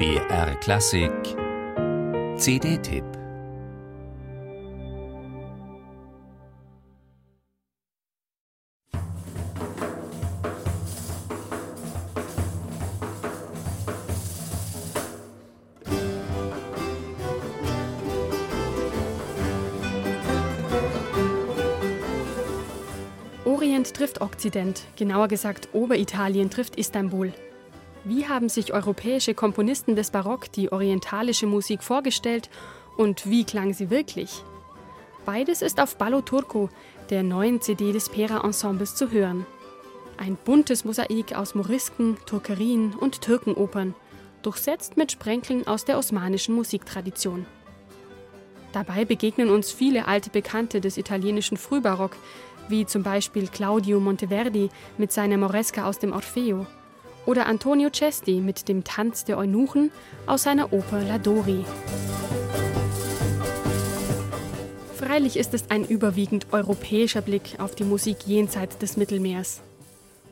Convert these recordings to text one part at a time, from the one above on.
BR Klassik. CD-Tipp Orient trifft Okzident, genauer gesagt Oberitalien trifft Istanbul. Wie haben sich europäische Komponisten des Barock die orientalische Musik vorgestellt und wie klang sie wirklich? Beides ist auf Ballo Turco, der neuen CD des Pera Ensembles, zu hören. Ein buntes Mosaik aus Morisken, Turkerien und Türkenopern, durchsetzt mit Sprenkeln aus der osmanischen Musiktradition. Dabei begegnen uns viele alte Bekannte des italienischen Frühbarock, wie zum Beispiel Claudio Monteverdi mit seiner Moresca aus dem Orfeo oder Antonio Cesti mit dem Tanz der Eunuchen aus seiner Oper La Dori. Freilich ist es ein überwiegend europäischer Blick auf die Musik jenseits des Mittelmeers.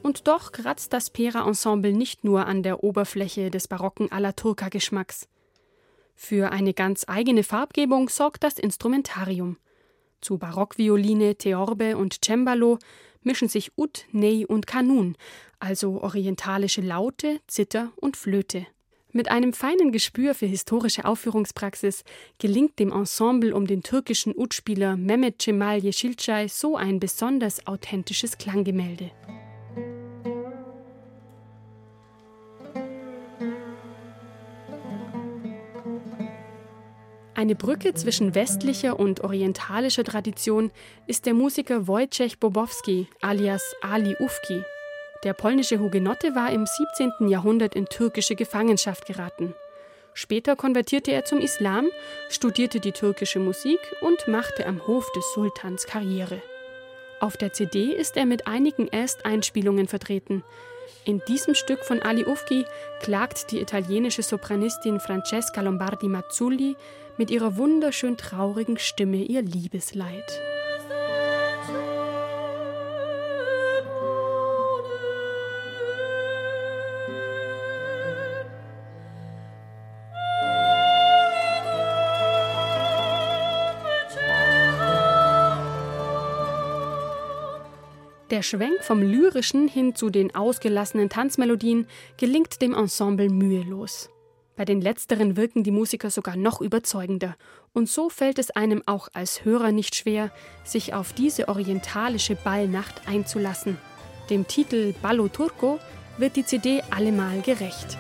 Und doch kratzt das Pera-Ensemble nicht nur an der Oberfläche des barocken alla Turca-Geschmacks. Für eine ganz eigene Farbgebung sorgt das Instrumentarium. Zu Barockvioline, Theorbe und Cembalo mischen sich Ud, Ney und Kanun, also orientalische Laute, Zither und Flöte. Mit einem feinen Gespür für historische Aufführungspraxis gelingt dem Ensemble um den türkischen Ud-Spieler Mehmet Cemal Yeşilçay so ein besonders authentisches Klanggemälde. Eine Brücke zwischen westlicher und orientalischer Tradition ist der Musiker Wojciech Bobowski alias Ali Ufki. Der polnische Hugenotte war im 17. Jahrhundert in türkische Gefangenschaft geraten. Später konvertierte er zum Islam, studierte die türkische Musik und machte am Hof des Sultans Karriere. Auf der CD ist er mit einigen Ersteinspielungen vertreten. In diesem Stück von Ali Ufki klagt die italienische Sopranistin Francesca Lombardi Mazzulli mit ihrer wunderschön traurigen Stimme ihr Liebesleid. Der Schwenk vom Lyrischen hin zu den ausgelassenen Tanzmelodien gelingt dem Ensemble mühelos. Bei den letzteren wirken die Musiker sogar noch überzeugender. Und so fällt es einem auch als Hörer nicht schwer, sich auf diese orientalische Ballnacht einzulassen. Dem Titel Ballo Turco wird die CD allemal gerecht.